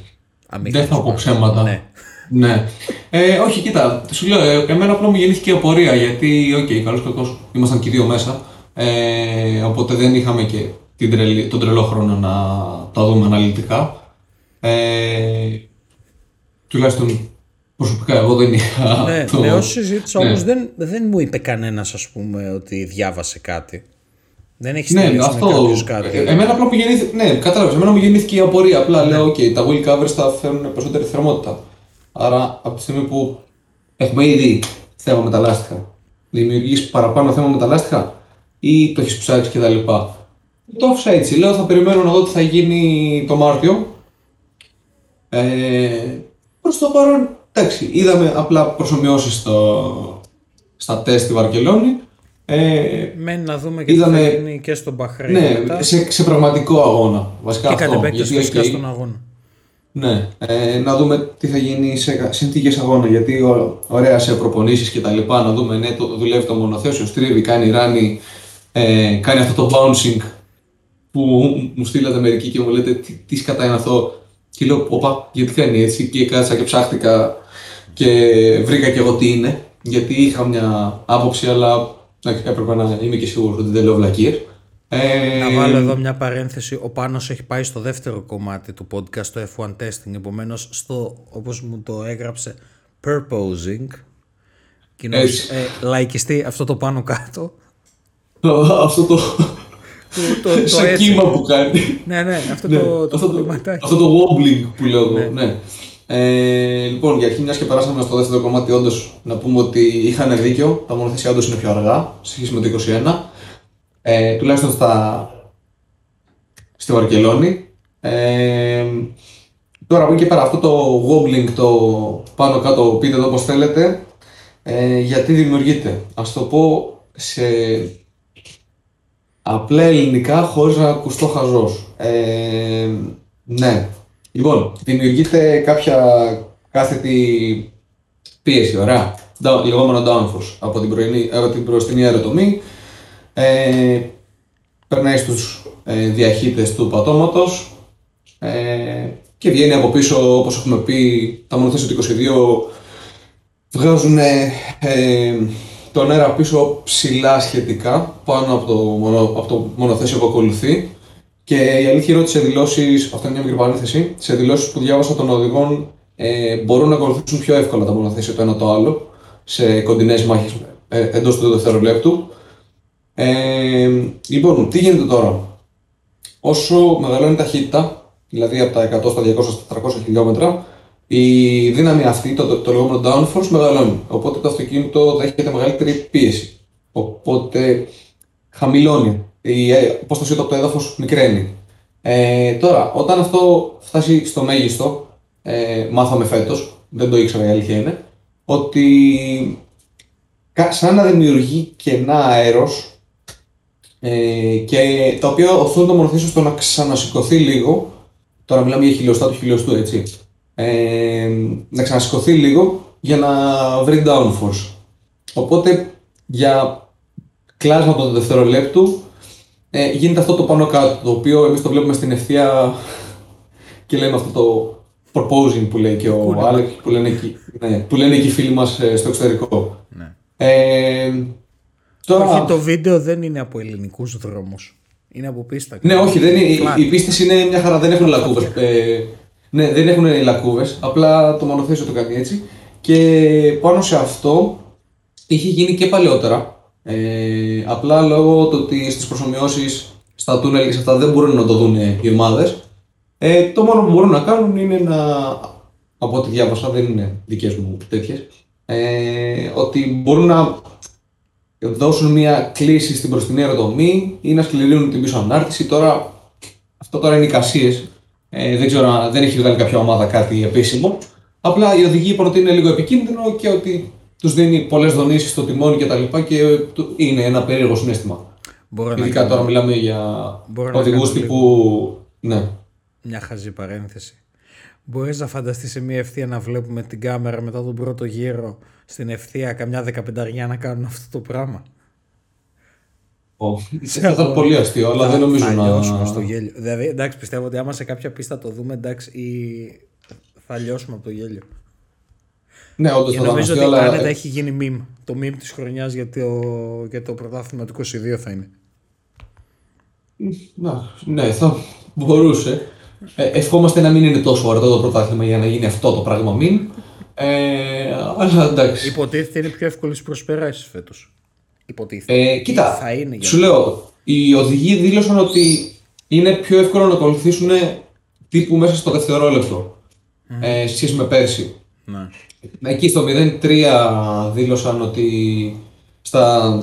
Αμήχανος δεν θα πω μάλλον. ψέματα. Ναι. Ναι. Ε, όχι, κοίτα, σου λέω, ε, εμένα απλά μου γεννήθηκε η απορία γιατί, ok, okay, καλώς κακώς, ήμασταν και οι δύο μέσα. Ε, οπότε δεν είχαμε και την τρελή- τον τρελό χρόνο να τα δούμε αναλυτικά. Ε, τουλάχιστον προσωπικά εγώ δεν είχα. Ναι, το... με όσοι συζήτησα ναι. όμως δεν, δεν μου είπε κανένας ας πούμε ότι διάβασε κάτι. Δεν έχεις Ναι, στείλει αυτό. κάποιος κάτι. Ε, Εμένα απλά μου γεννήθηκε. Ναι, κατάλαβες. Εμένα μου γεννήθηκε η απορία. Απλά λέω: OK, τα wheel covers θα φέρουν περισσότερη θερμότητα. Άρα, από τη στιγμή που έχουμε ήδη θέμα με τα λάστιχα, δημιουργείς παραπάνω θέμα με τα λάστιχα ή το έχεις ψάξει κτλ. Το άφησα έτσι. Λέω: Θα περιμένω να δω τι θα γίνει το Μάρτιο. Ε, Προς το παρόν, εντάξει, είδαμε απλά προσομοιώσεις στα τεστ στη Βαρκελόνη. Ε, Μένει να δούμε και είδαμε- τι θα γίνει και στον Μπαχρέιν ναι, μετά. σε, σε πραγματικό αγώνα. Βασικά και αυτό. κατ' επέκταση Γιατί, φυσικά οκ, στον αγώνα. Ναι, ε, να δούμε τι θα γίνει σε συνθήκες αγώνα. Γιατί ο- ωραία σε προπονήσεις και τα λοιπά, να δούμε ναι, το, δουλεύει το μονοθέσιο, στρίβει, κάνει ράνι, ε, κάνει αυτό το bouncing που μου στείλατε μερικοί και μου λέτε τι, τι σκατά είναι αυτό; Και λέω, Οπα, γιατί κάνει έτσι. Και κάτσα και ψάχτηκα και βρήκα και εγώ τι είναι. Γιατί είχα μια άποψη, αλλά εντάξει, έπρεπε να είμαι και σίγουρος ότι δεν λέω βλακίες. Ε, Να βάλω εδώ μια παρένθεση. Ο Πάνος έχει πάει στο δεύτερο κομμάτι του podcast, το F1 Testing. Επομένως, στο, όπως μου το έγραψε, purposing. Κοινώς, Έτσι. ε, λαϊκιστή αυτό το πάνω κάτω. το- αυτό το, Το, το, το σαν έτσι. κύμα που κάνει. Ναι, ναι, αυτό Ναι, το, το αυτό, το, κολληματάκι. αυτό το wobbling που λέω εγώ. Ναι. Ε, λοιπόν, για αρχή, μιας και περάσαμε στο δεύτερο κομμάτι, όντως να πούμε ότι είχαν δίκιο. Τα μονοθέσια όντως είναι πιο αργά σε σχέση με το 21. Ε, τουλάχιστον στα, στη Βαρκελόνη. Ε, τώρα από εκεί και πέρα, αυτό το wobbling, το πάνω κάτω, πείτε το όπως θέλετε, ε, γιατί δημιουργείται. Ας το πω σε απλά ελληνικά χωρίς να ακουστώ χαζός. Ε, ναι. Λοιπόν, δημιουργείται κάποια κάθετη πίεση, ωραία. Down- Λεγόμενο downforce από την, πρωινή, από την προστινή αεροτομή. Ε, περνάει στους ε, διαχύτες του πατώματος ε, και βγαίνει από πίσω, όπως έχουμε πει, τα μονοθέσια του 22 βγάζουν ε, ε, τον αέρα πίσω ψηλά σχετικά πάνω από το, μονο, από το μονοθέσιο που ακολουθεί. Και η αλήθεια είναι ότι σε δηλώσεις, αυτό είναι μια μικρή παρένθεση, σε δηλώσεις που διάβασα των οδηγών ε, μπορούν να ακολουθήσουν πιο εύκολα τα μονοθέσια το ένα το άλλο σε κοντινές μάχες ε, εντός του δευτερολέπτου. Ε, λοιπόν, τι γίνεται τώρα; Όσο μεγαλώνει η ταχύτητα, δηλαδή από τα 100 στα 200 στα 300 χιλιόμετρα, η δύναμη αυτή, το, το, το λεγόμενο downforce, μεγαλώνει. Οπότε το αυτοκίνητο δέχεται μεγαλύτερη πίεση. Οπότε χαμηλώνει. Η ε, απόστασή του από το έδαφος μικραίνει. Ε, τώρα, όταν αυτό φτάσει στο μέγιστο, ε, μάθαμε φέτος, δεν το ήξερα η αλήθεια είναι, ότι κα- σαν να δημιουργεί κενά αέρος ε, και τα οποία οθούν το μονοθέσιο στο να ξανασηκωθεί λίγο. Τώρα μιλάμε για χιλιοστά του χιλιοστού, έτσι. Ε, να ξανασηκωθεί λίγο για να βρει downforce. Οπότε για κλάσμα του δευτερολέπτου ε, γίνεται αυτό το πάνω κάτω, το οποίο εμείς το βλέπουμε στην ευθεία και λέμε αυτό το proposing που λέει και ο Κούνημα. Άλεκ, που λένε, εκεί, ναι, που λένε και οι φίλοι μας ε, στο εξωτερικό. Ναι. Ε, τώρα, Όχι, το βίντεο δεν είναι από ελληνικούς δρόμους. Είναι από πίστα. Ναι, όχι, δεν είναι, Flat. οι, οι πίστες είναι μια χαρά, δεν έχουν λακκούβες. Ε, ναι, δεν έχουν λακκούβες, απλά το μονοθέσιο το κάνει έτσι. Και πάνω σε αυτό είχε γίνει και παλαιότερα. Ε, απλά λόγω του ότι στις προσωμιώσεις στα τούνελ και σε αυτά δεν μπορούν να το δουν οι ομάδες. Ε, το μόνο που μπορούν να κάνουν είναι να, από ό,τι διάβασα, δεν είναι δικές μου τέτοιες, ε, ότι μπορούν να δώσουν μια κλίση στην μπροστινή αεροδομή ή να σκληρύνουν την πίσω ανάρτηση. Τώρα, αυτό τώρα είναι εικασίες. Ε, δεν ξέρω, αν- δεν έχει βγάλει κάποια ομάδα κάτι επίσημο. Απλά οι οδηγοί είπαν ότι είναι λίγο επικίνδυνο και ότι τους δίνει πολλές δονήσεις στο τιμόνι κτλ. Και, και του- είναι ένα περίεργο συνέστημα. Μπορώ να Ειδικά κάνω τώρα μιλάμε για Μπορώ να οδηγούς κάνω τύπου. Ναι. μια χαζή παρένθεση. Μπορείς να φανταστείς σε μια ευθεία να βλέπουμε την κάμερα μετά τον πρώτο γύρο στην ευθεία καμιά δεκαπενταριά να κάνουν αυτό το πράγμα; Ω, Θα ήταν πολύ αστείο, αλλά δεν νομίζω θα να. λιώσουμε στο γέλιο. Δηλαδή, εντάξει, πιστεύω ότι άμα σε κάποια πίστα το δούμε, εντάξει, ή θα λιώσουμε από το γέλιο. Ναι, όντως Και θα ήταν νομίζω αστείο, ότι αλλά. άνετα έχει γίνει meme. Το meme της χρονιάς για το, για το πρωτάθλημα του 22 θα είναι. Να, ναι, θα μπορούσε. Ε, ευχόμαστε να μην είναι τόσο ωραίο το πρωτάθλημα για να γίνει αυτό το πράγμα μην. Ε, αλλά εντάξει. Υποτίθεται είναι πιο εύκολη προσπεράσεις φέτος. Υποτίθεται. Ε, κοίτα, θα είναι για σου λέω, οι οδηγοί δήλωσαν ότι είναι πιο εύκολο να ακολουθήσουν τύπου μέσα στο δευτερόλεπτο ε, σε σχέση με πέρσι. Ναι. Εκεί στο 0-3 δήλωσαν ότι στα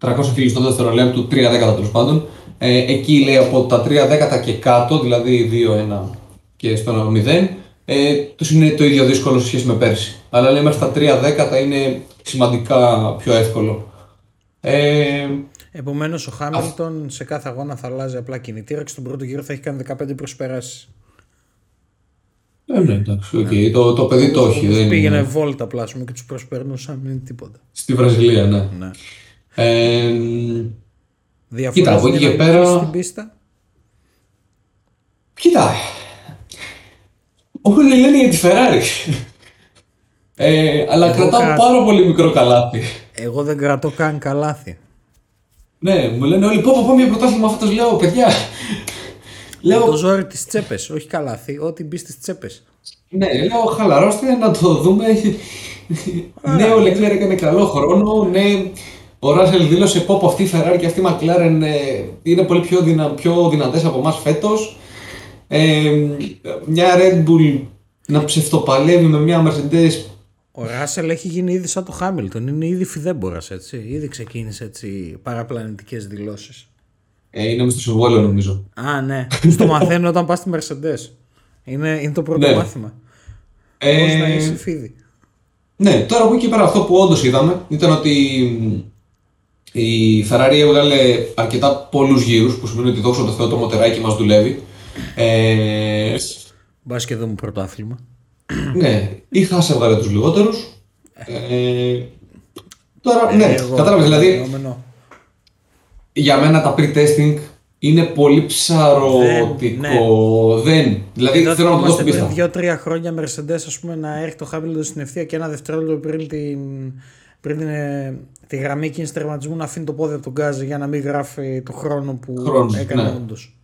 300 χιλιοστό δευτερολέπτου, 3 δέκατα τέλος πάντων, ε, εκεί λέει από τα 3 δέκατα και κάτω, δηλαδή 2-1 και στο 0, ε, τους είναι το ίδιο δύσκολο σε σχέση με πέρσι. Αλλά λέει μέχρι τα 3 δέκατα είναι σημαντικά πιο εύκολο. Ε, Επομένως, ο Χάμιλτον σε κάθε αγώνα θα αλλάζει απλά κινητήρα και στον πρώτο γύρο θα έχει κάνει 15 προσπεράσεις. ε, ναι, εντάξει, οκ. Το, το παιδί το έχει. Δεν Πήγαινε είναι. βόλτα απλά ας πούμε, και τους προσπερνούσαν, μην είναι τίποτα. Στη Βραζιλία, ναι. Ναι. Ε, Διαφορές Κοίτα, από εκεί και δυναμικής πέρα- Στην πίστα; Κοίτα. Όλοι λένε για τη Ferrari. Ε, αλλά Εγώ κρατάω κρα- πάρα πολύ μικρό καλάθι. Εγώ δεν κρατώ καν καλάθι. Ναι, μου λένε όλοι πω πω πάμε για πρωτάθλημα φέτος, λέω παιδιά. Λέω... Το ζόρι τις τσέπες, όχι καλάθι, ό,τι μπει στις τσέπες. Ναι, λέω χαλαρώστε να το δούμε. ναι, ο Λεκλέρ έκανε καλό χρόνο. Ναι, ο Ράσελ δήλωσε πω από αυτή η Ferrari και αυτή η McLaren ε, είναι πολύ πιο, δυνα, πιο δυνατές από εμάς φέτος. Ε, μια Red Bull να ψευτοπαλεύει με μια Mercedes. Ο Ράσελ έχει γίνει ήδη σαν το Χάμιλτον, είναι ήδη φιδέμπορας έτσι, ήδη ξεκίνησε έτσι παραπλανητικές δηλώσεις. Ε, είναι μες στο συμβόλαιο νομίζω. Α, ναι. Στο μαθαίνω όταν πας στη Mercedes. Είναι, είναι το πρώτο ναι. μάθημα. Ε, Πώς να είσαι φίδι. Ναι, τώρα από εκεί πέρα αυτό που όντως είδαμε ήταν ότι η Ferrari έβγαλε αρκετά πολλούς γύρους, που σημαίνει ότι δόξα τω Θεώ το μοτεράκι μας δουλεύει. Ε, Μπας και εδώ μου πρωτάθλημα. Ναι, η Χάσα έβγαλε τους λιγότερους. Ε, τώρα, ναι, κατάλαβες δηλαδή. Για μένα τα pre-testing είναι πολύ ψαρωτικό. Δεν. Ναι. Δηλαδή Εδώ θέλω να το δώσω πριν δύο-τρία χρόνια Mercedes ας πούμε, να έρχεται το Hamilton στην ευθεία και ένα δευτερόλεπτο πριν, την, πριν την, ε, τη γραμμή κίνηση τερματισμού να αφήνει το πόδι από τον γκάζ για να μην γράφει το χρόνο που Χρόνος, έκανε ναι. όντως.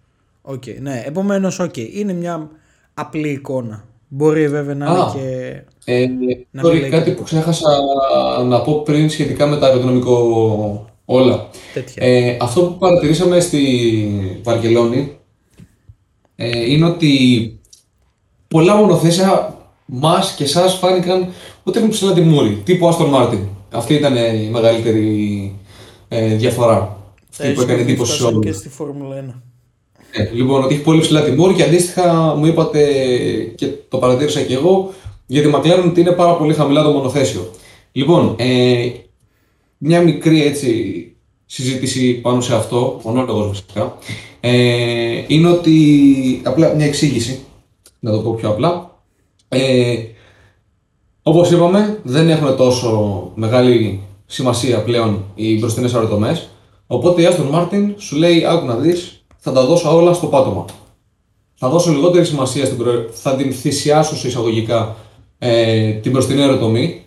Okay, ναι. Επομένως, okay, είναι μια απλή εικόνα. Μπορεί βέβαια να είναι και. Ε, να τώρα κάτι που ξέχασα να πω πριν σχετικά με το αεροδρομικό όλα. Ε, αυτό που παρατηρήσαμε στη Βαρκελόνη ε, είναι ότι πολλά μονοθέσια μας και εσάς φάνηκαν ότι έχουν ψηλά τη μούρη, τύπου Aston Martin. Αυτή ήταν η μεγαλύτερη ε, διαφορά. Αυτή που έκανε εντύπωση σε όλου. Και στη Φόρμουλα 1. Ε, λοιπόν, ότι έχει πολύ ψηλά τη μούρη και αντίστοιχα μου είπατε και το παρατήρησα και εγώ για τη McLaren ότι είναι πάρα πολύ χαμηλά το μονοθέσιο. Λοιπόν, ε, μια μικρή έτσι συζήτηση πάνω σε αυτό, μονόλογος βασικά, ε, είναι ότι, απλά μια εξήγηση, να το πω πιο απλά, ε, όπως είπαμε δεν έχουν τόσο μεγάλη σημασία πλέον οι μπροστινές αεροτομές, οπότε η Aston Martin σου λέει, άκου να δεις, θα τα δώσω όλα στο πάτωμα. Θα δώσω λιγότερη σημασία στην προ... θα την θυσιάσω σε εισαγωγικά ε, την μπροστινή αεροτομή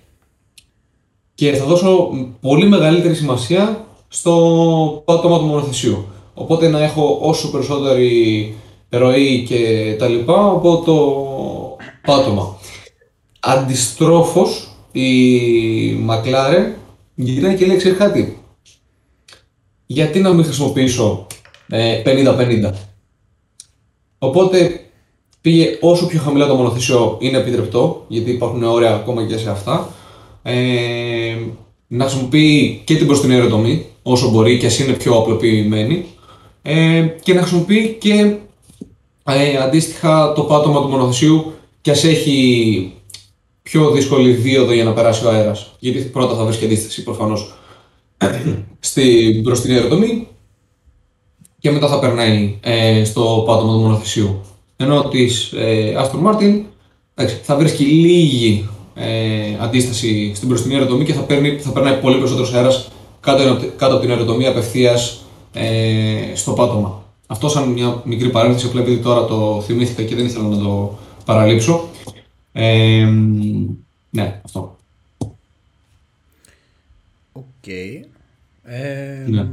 και θα δώσω πολύ μεγαλύτερη σημασία στο πάτωμα του μονοθεσίου. Οπότε να έχω όσο περισσότερη ροή και τα λοιπά από το πάτωμα. Αντιστρόφως η McLaren γυρνάει και λέει ξέρει κάτι. Γιατί να μην χρησιμοποιήσω 50-50. Ε, Οπότε πήγε όσο πιο χαμηλά το μονοθεσιό είναι επιτρεπτό, γιατί υπάρχουν όρια ακόμα και σε αυτά. Ε, να χρησιμοποιεί και την μπροστινή αεροτομή, όσο μπορεί και ας είναι πιο απλοποιημένη ε, και να χρησιμοποιεί και ε, αντίστοιχα το πάτωμα του μονοθεσιού και ας έχει πιο δύσκολη δίωδο για να περάσει ο αέρας. Γιατί πρώτα θα βρεις και αντίσταση προφανώς στην μπροστινή αεροτομή και μετά θα περνάει ε, στο πάτωμα του μονοθεσιού. Ενώ της ε, Aston Martin θα βρίσκει λίγη ε, αντίσταση στην μπροστινή αεροτομή και θα, παίρνει, θα περνάει πολύ περισσότερος αέρας κάτω, κάτω από την αεροτομή απευθείας ε, στο πάτωμα. Αυτό σαν μια μικρή παρένθεση, απλά επειδή τώρα το θυμήθηκα και δεν ήθελα να το παραλείψω. Ε, ναι, αυτό. Ok. Okay. Ε, ναι.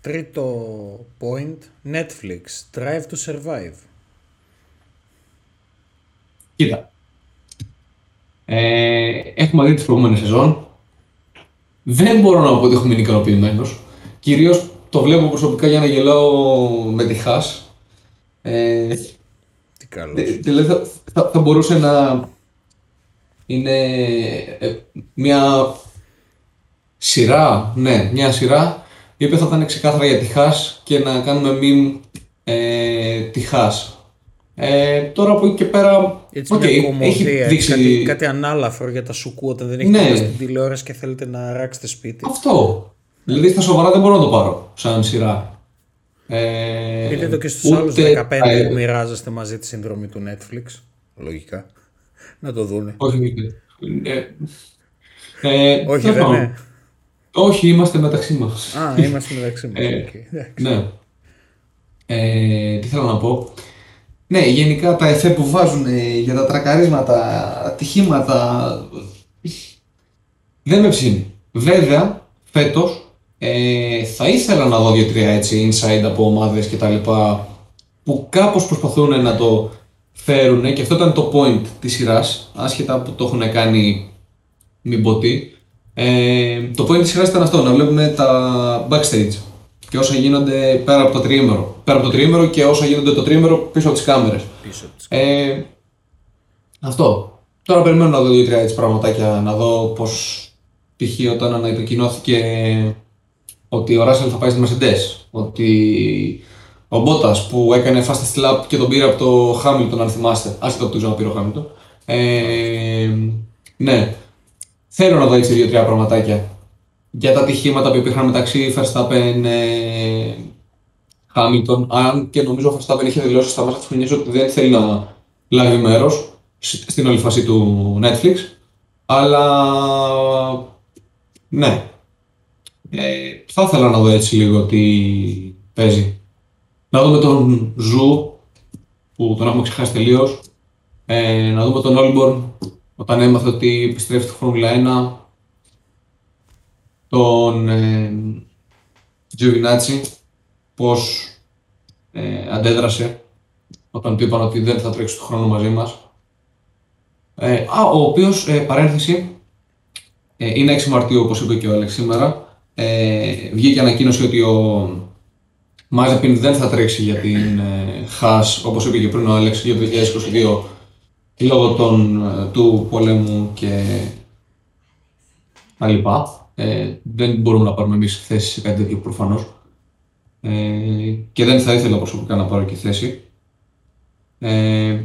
Τρίτο point, Netflix, Drive to Survive. Κοίτα. Ε, έχουμε δει τις προηγούμενες σεζόν. Δεν μπορώ να πω ότι έχω μείνει ικανοποιημένος. Κυρίως το βλέπω προσωπικά για να γελάω με τη Χάς. Ε, Τι καλό. Δηλαδή θα, θα, μπορούσε να είναι ε, μια σειρά, ναι, μια σειρά η οποία θα ήταν ξεκάθαρα για τη Χάς και να κάνουμε meme ε, τη Χάς. Ε, τώρα από εκεί και πέρα. Έτσι okay, μια έχει δείξει... κάτι, κάτι ανάλαφρο για τα σουκού όταν δεν έχετε ναι. στην τηλεόραση και θέλετε να ράξετε σπίτι. Αυτό. Δηλαδή στα σοβαρά δεν μπορώ να το πάρω σαν σειρά. Ε, Πείτε το και στους άλλους 15 που μοιράζεστε μαζί τη συνδρομή του Netflix. Λογικά. να το δούνε. Όχι, ε, ε, Όχι, δεν είναι. Όχι, είμαστε μεταξύ μας. Α, είμαστε μεταξύ μας. Ε, ναι. Ε, τι θέλω να πω. Ναι, γενικά τα εφέ που βάζουν ε, για τα τρακαρίσματα, ατυχήματα, δεν με ψήνει. Βέβαια, φέτος Ε, θα ήθελα να δω δύο-τρία έτσι inside από ομάδες και τα λοιπά που κάπως προσπαθούν να το φέρουν και αυτό ήταν το point της σειράς, άσχετα που το έχουν κάνει μην πω τι. Ε, το point της σειράς ήταν αυτό, να βλέπουμε τα backstage και όσα γίνονται πέρα από το τριήμερο. Πέρα από το τριήμερο και όσα γίνονται το τριήμερο πίσω από τις κάμερες. Πίσω από τις... Ε, αυτό. Τώρα περιμένω να δω δύο-τρία έτσι πραγματάκια, να δω πώς π.χ. όταν ανακοινώθηκε ότι ο Ράσελ θα πάει στη Mercedes, ότι ο Μπότας που έκανε fastest lap και τον πήρε από το Hamilton, αν θυμάστε, άσχετα από το ξαναπήρε ο Hamilton. Ε, ναι, θέλω να δω έτσι δύο-τρία πραγματάκια για τα ατυχήματα που υπήρχαν μεταξύ Verstappen ε, Hamilton. Αν και νομίζω ο Verstappen είχε δηλώσει στα μέσα τη χρονιά ότι δεν θέλει να λάβει μέρος στην όλη φάση του Netflix. Αλλά ναι. Ε, θα ήθελα να δω έτσι λίγο τι παίζει. Να δούμε τον Zhou που τον έχουμε ξεχάσει τελείως. Ε, να δούμε τον Όλμπορν όταν έμαθε ότι επιστρέφει στη Φόρμουλα 1. Τον ε, Τζιοβινάτσι πώς ε, αντέδρασε όταν του είπαν ότι δεν θα τρέξει το χρόνο μαζί μας. Ε, α, ο οποίος, ε, παρένθεση, ε, είναι 6 Μαρτίου όπως είπε και ο Άλεξ σήμερα. Ε, βγήκε ανακοίνωση ότι ο Μάζεπιν δεν θα τρέξει για την ε, ΧΑΣ όπως είπε και πριν ο Άλεξ για το 2022 λόγω των, ε, του πολέμου και τα λοιπά. Ε, δεν μπορούμε να πάρουμε εμείς θέση σε κάτι τέτοιο προφανώς. Ε, και δεν θα ήθελα προσωπικά να πάρω και θέση. Ε,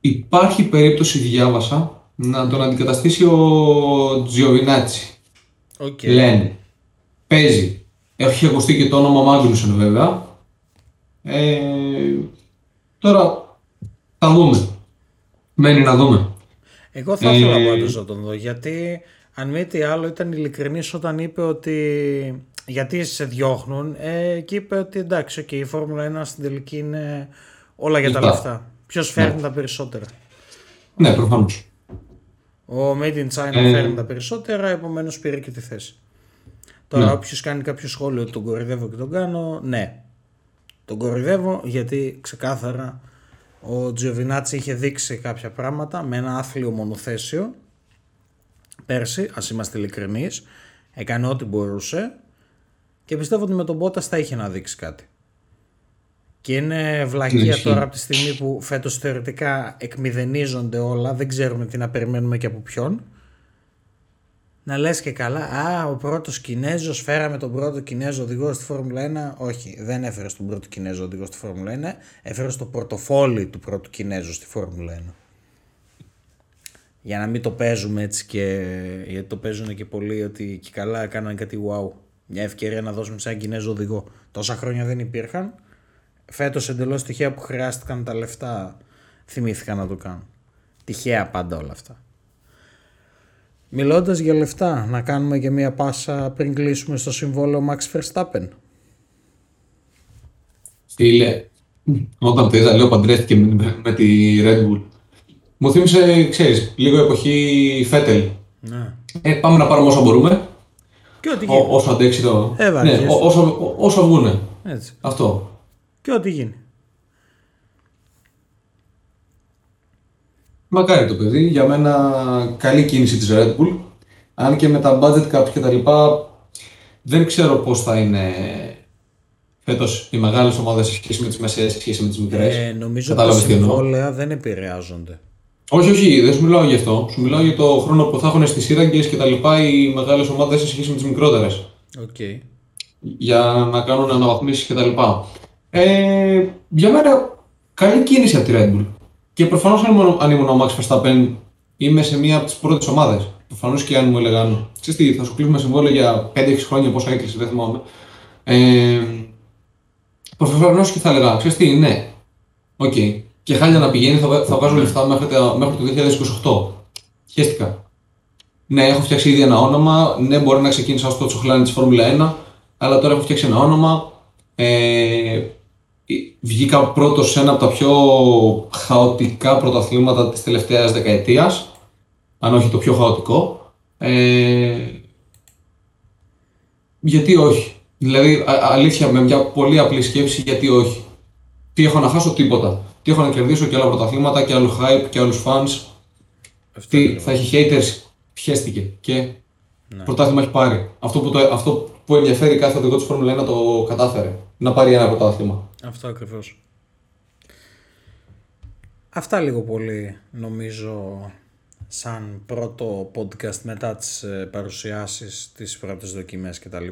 υπάρχει περίπτωση, διάβασα, να τον αντικαταστήσει ο Τζιοβινάτσι. Okay. Λένε. Παίζει. Έχει ακουστεί και το όνομα Μάγκλουσον βέβαια. Ε, τώρα θα δούμε. Μένει να δούμε. Εγώ θα ήθελα ε, πάντως να τον δω γιατί αν μη τι άλλο ήταν ειλικρινής όταν είπε ότι γιατί σε διώχνουν ε, και είπε ότι εντάξει okay, η Φόρμουλα 1 στην τελική είναι όλα για τα λεφτά. Ποιος φέρνει ναι. τα περισσότερα. Ναι, προφανώς. Ο Made in China ε... φέρνει τα περισσότερα, επομένως πήρε και τη θέση. Τώρα, ναι. όποιος κάνει κάποιο σχόλιο ότι τον κορυδεύω και τον κάνω, ναι. Τον κορυδεύω γιατί ξεκάθαρα ο Τζιοβινάτσι είχε δείξει κάποια πράγματα με ένα άθλιο μονοθέσιο πέρσι, ας είμαστε ειλικρινείς. Έκανε ό,τι μπορούσε και πιστεύω ότι με τον Μπότα θα είχε να δείξει κάτι. Και είναι βλακεία τώρα από τη στιγμή που φέτος θεωρητικά εκμηδενίζονται όλα, δεν ξέρουμε τι να περιμένουμε και από ποιον. Να λες και καλά, α, ο πρώτος Κινέζος, φέραμε τον πρώτο Κινέζο οδηγό στη Φόρμουλα 1. Όχι, δεν έφερες τον πρώτο Κινέζο οδηγό στη Φόρμουλα 1, έφερες το πορτοφόλι του πρώτου Κινέζου στη Φόρμουλα 1. Για να μην το παίζουμε έτσι και, γιατί το παίζουν και πολλοί ότι και καλά κάνανε κάτι wow. Μια ευκαιρία να δώσουμε σαν Κινέζο οδηγό. Τόσα χρόνια δεν υπήρχαν φέτος εντελώς τυχαία που χρειάστηκαν τα λεφτά θυμήθηκα να το κάνω. Τυχαία πάντα όλα αυτά. Μιλώντας για λεφτά, να κάνουμε και μία πάσα πριν κλείσουμε στο συμβόλαιο Max Verstappen. Φίλε, όταν το είδα λέω παντρεύτηκε με, με τη Red Bull. Μου θύμισε, ξέρεις, λίγο εποχή Φέτελ. Ναι. Ε, πάμε να πάρουμε όσα μπορούμε. Και ό,τι γίνει. όσο αντέξει το... Ε, ναι, όσο, όσο βγούνε. Έτσι. Αυτό και ό,τι γίνει. Μακάρι το παιδί. Για μένα καλή κίνηση της Red Bull. Αν και με τα budget cap και τα λοιπά δεν ξέρω πώς θα είναι φέτος οι μεγάλες ομάδες σε σχέση με τις μεσαίες, σε σχέση με τις μικρές. Ε, νομίζω ότι τα συμβόλαια δεν επηρεάζονται. Όχι, όχι, δεν σου μιλάω γι' αυτό. Σου μιλάω για το χρόνο που θα έχουν στις σύραγγες και τα λοιπά οι μεγάλες ομάδες σε σχέση με τις μικρότερες. Okay. Για να κάνουν αναβαθμίσεις και τα λοιπά. Ε, για μένα καλή κίνηση από τη Red Bull. Και προφανώς αν ήμουν ο Max Verstappen είμαι σε μία από τις πρώτες ομάδες. Προφανώς και αν μου έλεγαν, ξέρεις τι, θα σου κλείσουμε συμβόλαιο για 5-6 χρόνια πόσα έκλεισε, δεν θυμάμαι. Ε, Προφανώς και θα έλεγα, ξέρεις τι, ναι, ok. Okay. Και χάλια να πηγαίνει, θα, θα βγάζω λεφτά μέχρι, μέχρι το 2028. Χέστηκα. Ναι, έχω φτιάξει ήδη ένα όνομα. Ναι, μπορεί να ξεκίνησα ως το τσογλάνι της Φόρμουλα 1, αλλά τώρα έχω φτιάξει ένα όνομα. Ε, βγήκα πρώτος σε ένα από τα πιο χαοτικά πρωταθλήματα της τελευταίας δεκαετίας, αν όχι το πιο χαοτικό. Ε, γιατί όχι; Δηλαδή, αλήθεια, με μια πολύ απλή σκέψη, γιατί όχι; Τι έχω να χάσω, τίποτα. Τι έχω να κερδίσω; Και άλλα πρωταθλήματα και άλλου hype και άλλους fans. Τι θα έχει haters, χέστηκε. Και ναι. πρωτάθλημα έχει πάρει. Αυτό που, το, αυτό που ενδιαφέρει κάθε οδηγό της Φόρμουλα 1 να το κατάφερε. Να πάρει ένα πρωτάθλημα. Αυτό ακριβώς. Αυτά λίγο πολύ νομίζω σαν πρώτο podcast μετά τις ε, παρουσιάσεις, τις πρώτες δοκιμές κτλ.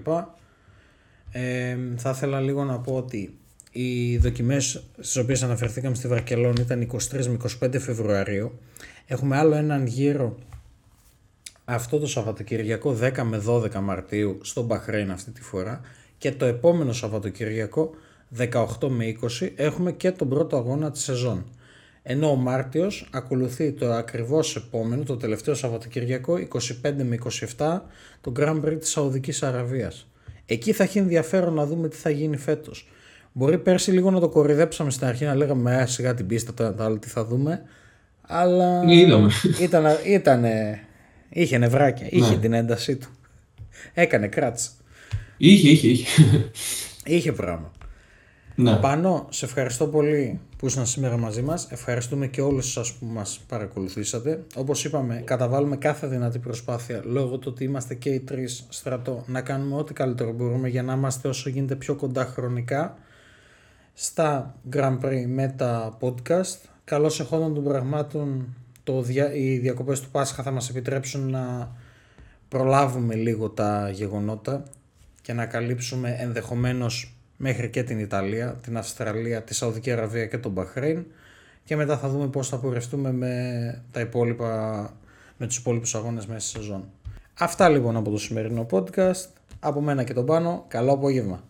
Ε, θα ήθελα λίγο να πω ότι οι δοκιμές στις οποίες αναφερθήκαμε στη Βαρκελόνη ήταν 23 με 25 Φεβρουαρίου. Έχουμε άλλο έναν γύρο αυτό το Σαββατοκυριακό 10 με 12 Μαρτίου στο Μπαχρέιν αυτή τη φορά και το επόμενο Σαββατοκυριακό 18 με 20 έχουμε και τον πρώτο αγώνα της σεζόν. Ενώ ο Μάρτιος ακολουθεί το ακριβώς επόμενο, το τελευταίο Σαββατοκυριακό 25 με 27 το Grand Prix της Σαουδικής Αραβίας. Εκεί θα έχει ενδιαφέρον να δούμε τι θα γίνει φέτος. Μπορεί πέρσι λίγο να το κορυδέψαμε στην αρχή να λέγαμε «Α, σιγά την πίστα, τα άλλα τι θα δούμε». Αλλά ήταν, ήταν, είχε νευράκια, είχε ναι. την έντασή του. Έκανε κράτς. Είχε, είχε, είχε. Είχε πράγμα. Ναι. Πάνω, σε ευχαριστώ πολύ που ήσασταν σήμερα μαζί μας. Ευχαριστούμε και όλους σας που μας παρακολουθήσατε. Όπως είπαμε, καταβάλουμε κάθε δυνατή προσπάθεια λόγω του ότι είμαστε και οι τρεις στρατό να κάνουμε ό,τι καλύτερο μπορούμε για να είμαστε όσο γίνεται πιο κοντά χρονικά στα Grand Prix με τα podcast. Καλώς εχόντων των πραγμάτων το, οι διακοπές του Πάσχα θα μας επιτρέψουν να προλάβουμε λίγο τα γεγονότα και να καλύψουμε ενδεχομένως μέχρι και την Ιταλία, την Αυστραλία, τη Σαουδική Αραβία και τον Μπαχρέιν και μετά θα δούμε πώς θα πορευτούμε με, τα υπόλοιπα, με τους υπόλοιπους αγώνες μέσα στη σεζόν. Αυτά λοιπόν από το σημερινό podcast. Από μένα και τον πάνω. Καλό απόγευμα.